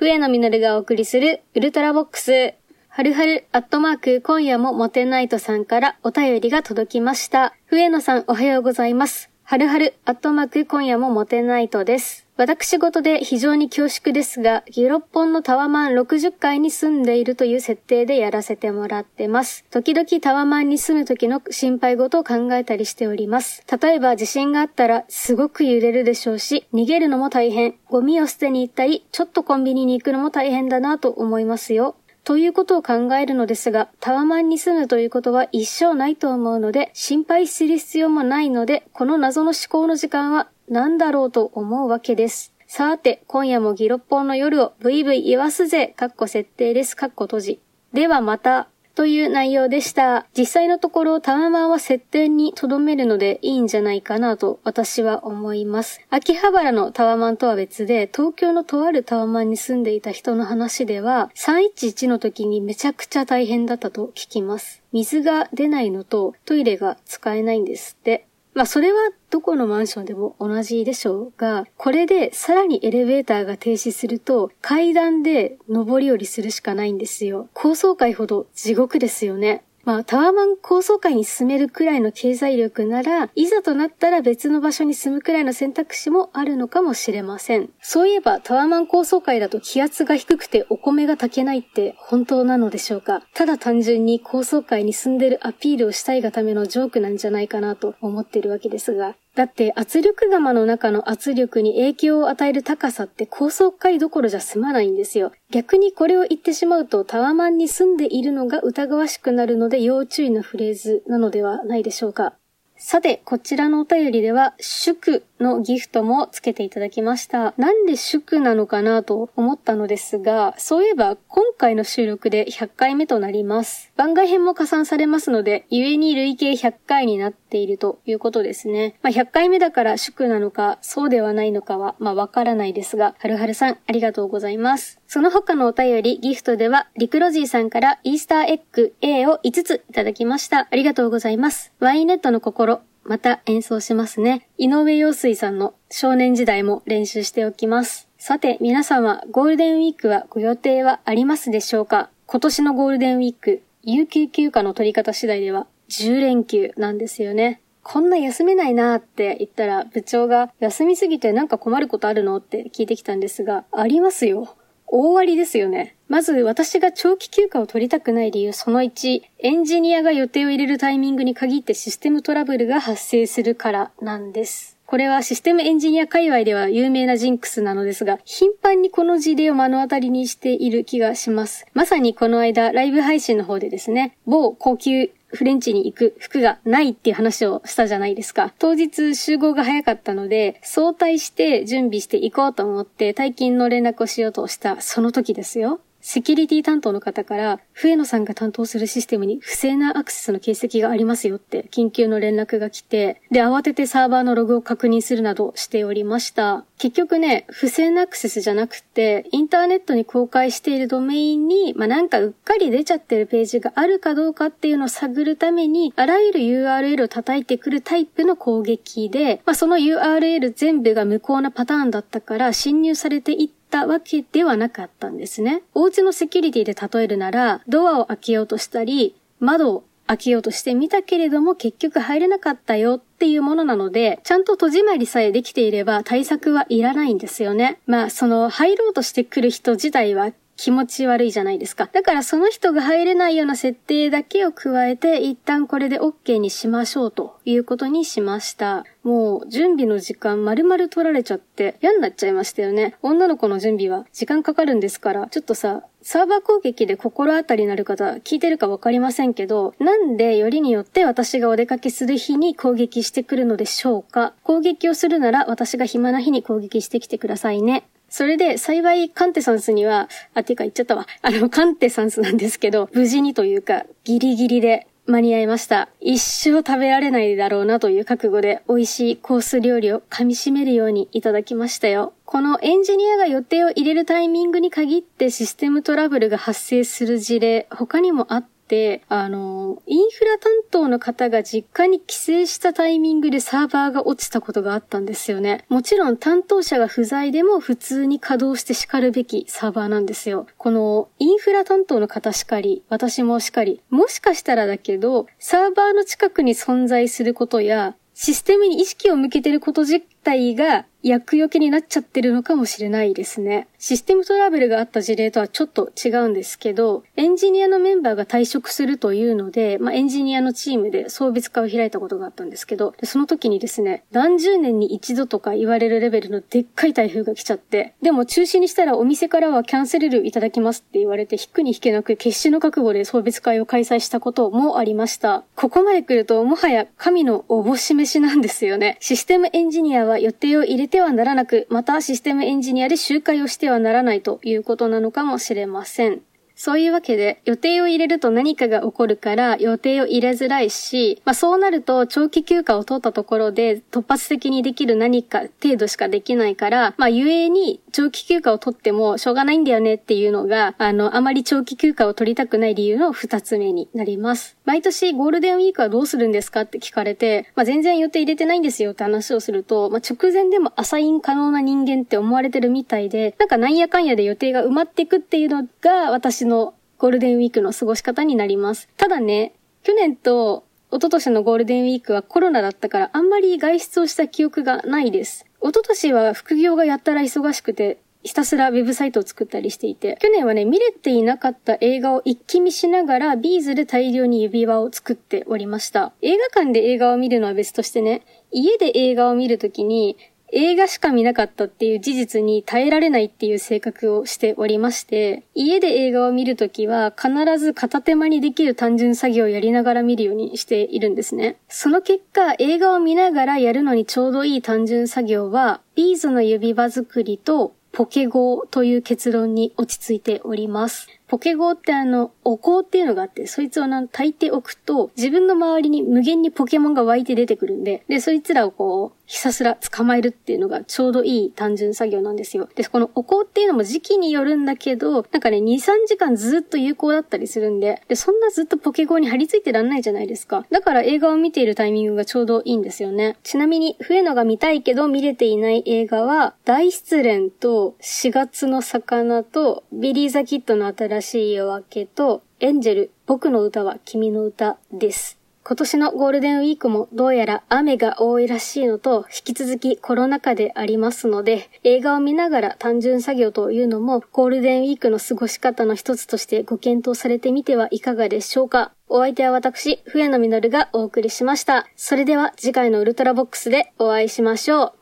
笛野実がお送りするウルトラボックス。はるはるアットマーク今夜もモテナイトさんからお便りが届きました。笛野さんおはようございます。はるはるアットマーク今夜もモテナイトです。私事で非常に恐縮ですが、ギロッポンのタワマン60階に住んでいるという設定でやらせてもらってます。時々タワマンに住む時の心配事を考えたりしております。例えば地震があったらすごく揺れるでしょうし、逃げるのも大変、ゴミを捨てに行ったり、ちょっとコンビニに行くのも大変だなと思いますよ。ということを考えるのですが、タワマンに住むということは一生ないと思うので、心配する必要もないので、この謎の思考の時間は何だろうと思うわけです。さて、今夜もギロッポンの夜をブイブイ言わすぜ、かっこ設定です、かっこ閉じ。ではまた。という内容でした。実際のところタワマンは設定に留めるのでいいんじゃないかなと私は思います。秋葉原のタワマンとは別で東京のとあるタワマンに住んでいた人の話では311の時にめちゃくちゃ大変だったと聞きます。水が出ないのとトイレが使えないんですって。まあそれはどこのマンションでも同じでしょうが、これでさらにエレベーターが停止すると階段で上り下りするしかないんですよ。高層階ほど地獄ですよね。まあ、タワーマン高層階に住めるくらいの経済力なら、いざとなったら別の場所に住むくらいの選択肢もあるのかもしれません。そういえば、タワーマン高層階だと気圧が低くてお米が炊けないって本当なのでしょうかただ単純に高層階に住んでるアピールをしたいがためのジョークなんじゃないかなと思ってるわけですが、だって圧力釜の中の圧力に影響を与える高さって高層階どころじゃ済まないんですよ。逆にこれを言ってしまうとタワマンに住んでいるのが疑わしくなるので要注意のフレーズなのではないでしょうか。さて、こちらのお便りでは、祝のギフトもつけていただきました。なんで祝なのかなと思ったのですが、そういえば今回の収録で100回目となります。番外編も加算されますので、故に累計100回になっているということですね。まあ、100回目だから祝なのか、そうではないのかは、まあ、わからないですが、はるはるさん、ありがとうございます。その他のお便り、ギフトでは、リクロジーさんからイースターエッグ A を5ついただきました。ありがとうございます。ワインネットの心、また演奏しますね。井上陽水さんの少年時代も練習しておきます。さて、皆様、ゴールデンウィークはご予定はありますでしょうか？今年のゴールデンウィーク、有給休暇の取り方次第では10連休なんですよね。こんな休めないなーって言ったら部長が休みすぎてなんか困ることあるのって聞いてきたんですが、ありますよ。大ありですよね。まず私が長期休暇を取りたくない理由その1、エンジニアが予定を入れるタイミングに限ってシステムトラブルが発生するからなんです。これはシステムエンジニア界隈では有名なジンクスなのですが、頻繁にこの事例を目の当たりにしている気がします。まさにこの間、ライブ配信の方でですね、某高級フレンチに行く服がないっていう話をしたじゃないですか。当日集合が早かったので、早退して準備して行こうと思って退勤の連絡をしようとしたその時ですよ。セキュリティ担当の方から、笛野さんが担当するシステムに不正なアクセスの形跡がありますよって緊急の連絡が来て、で、慌ててサーバーのログを確認するなどしておりました。結局ね、不正なアクセスじゃなくて、インターネットに公開しているドメインに、まあ、なんかうっかり出ちゃってるページがあるかどうかっていうのを探るために、あらゆる URL を叩いてくるタイプの攻撃で、まあ、その URL 全部が無効なパターンだったから侵入されていってったわけではなかったんですね。お家のセキュリティで例えるなら、ドアを開けようとしたり、窓を開けようとしてみたけれども結局入れなかったよっていうものなので、ちゃんと戸締まりさえできていれば対策はいらないんですよね。まあ、その入ろうとしてくる人自体は気持ち悪いじゃないですか。だからその人が入れないような設定だけを加えて、一旦これで OK にしましょうということにしました。もう準備の時間丸々取られちゃって嫌になっちゃいましたよね。女の子の準備は時間かかるんですから、ちょっとさ、サーバー攻撃で心当たりになる方聞いてるかわかりませんけど、なんでよりによって私がお出かけする日に攻撃してくるのでしょうか攻撃をするなら私が暇な日に攻撃してきてくださいね。それで、幸いカンテサンスには、あ、ていうか言っちゃったわ。あの、カンテサンスなんですけど、無事にというか、ギリギリで間に合いました。一生食べられないだろうなという覚悟で、美味しいコース料理を噛み締めるようにいただきましたよ。このエンジニアが予定を入れるタイミングに限ってシステムトラブルが発生する事例、他にもあって、、あの、インフラ担当の方が実家に帰省したタイミングでサーバーが落ちたことがあったんですよね。もちろん担当者が不在でも普通に稼働して叱るべきサーバーなんですよ。このインフラ担当の方しかり、私もしかり、もしかしたらだけど、サーバーの近くに存在することや、システムに意識を向けてること自体が厄除けになっちゃってるのかもしれないですね。システムトラブルがあった事例とはちょっと違うんですけど、エンジニアのメンバーが退職するというので、まあ、エンジニアのチームで送別会を開いたことがあったんですけど、その時にですね、何十年に一度とか言われるレベルのでっかい台風が来ちゃって、でも中止にしたらお店からはキャンセル料いただきますって言われて、引くに引けなく決死の覚悟で送別会を開催したこともありました。ここまで来ると、もはや神のおぼし飯なんですよね。システムエンジニアは予定を入れてはならなく、またシステムエンジニアで周回をしてはならないということなのかもしれません。そういうわけで、予定を入れると何かが起こるから、予定を入れづらいし、まあそうなると、長期休暇を取ったところで、突発的にできる何か程度しかできないから、まあゆえに、長期休暇を取ってもしょうがないんだよねっていうのが、あの、あまり長期休暇を取りたくない理由の二つ目になります。毎年ゴールデンウィークはどうするんですかって聞かれて、まあ全然予定入れてないんですよって話をすると、まあ直前でもアサイン可能な人間って思われてるみたいで、なんかなんやかんやで予定が埋まっていくっていうのが私ののゴールデンウィークの過ごし方になります。ただね、去年と一昨年のゴールデンウィークはコロナだったからあんまり外出をした記憶がないです。一昨年は副業がやったら忙しくて、ひたすらウェブサイトを作ったりしていて、去年はね、見れていなかった映画を一気見しながら、ビーズで大量に指輪を作っておりました。映画館で映画を見るのは別としてね、家で映画を見るときに、映画しか見なかったっていう事実に耐えられないっていう性格をしておりまして、家で映画を見るときは必ず片手間にできる単純作業をやりながら見るようにしているんですね。その結果、映画を見ながらやるのにちょうどいい単純作業は、ビーズの指輪作りとポケゴーという結論に落ち着いております。ポケゴーってあの、お香っていうのがあって、そいつをな炊いておくと、自分の周りに無限にポケモンが湧いて出てくるんで、で、そいつらをこう、ひたすら捕まえるっていうのがちょうどいい単純作業なんですよ。で、このお香っていうのも時期によるんだけど、なんかね、2、3時間ずっと有効だったりするんで、で、そんなずっとポケゴーに張り付いてらんないじゃないですか。だから映画を見ているタイミングがちょうどいいんですよね。ちなみに、笛野が見たいけど見れていない映画は、大失恋と4月の魚とビリー・ザ・キッドの新しい夜明けとエンジェル、僕の歌は君の歌です。今年のゴールデンウィークもどうやら雨が多いらしいのと、引き続きコロナ禍でありますので、映画を見ながら単純作業というのもゴールデンウィークの過ごし方の一つとしてご検討されてみてはいかがでしょうか。お相手は私、笛野実がお送りしました。それでは次回のウルトラボックスでお会いしましょう。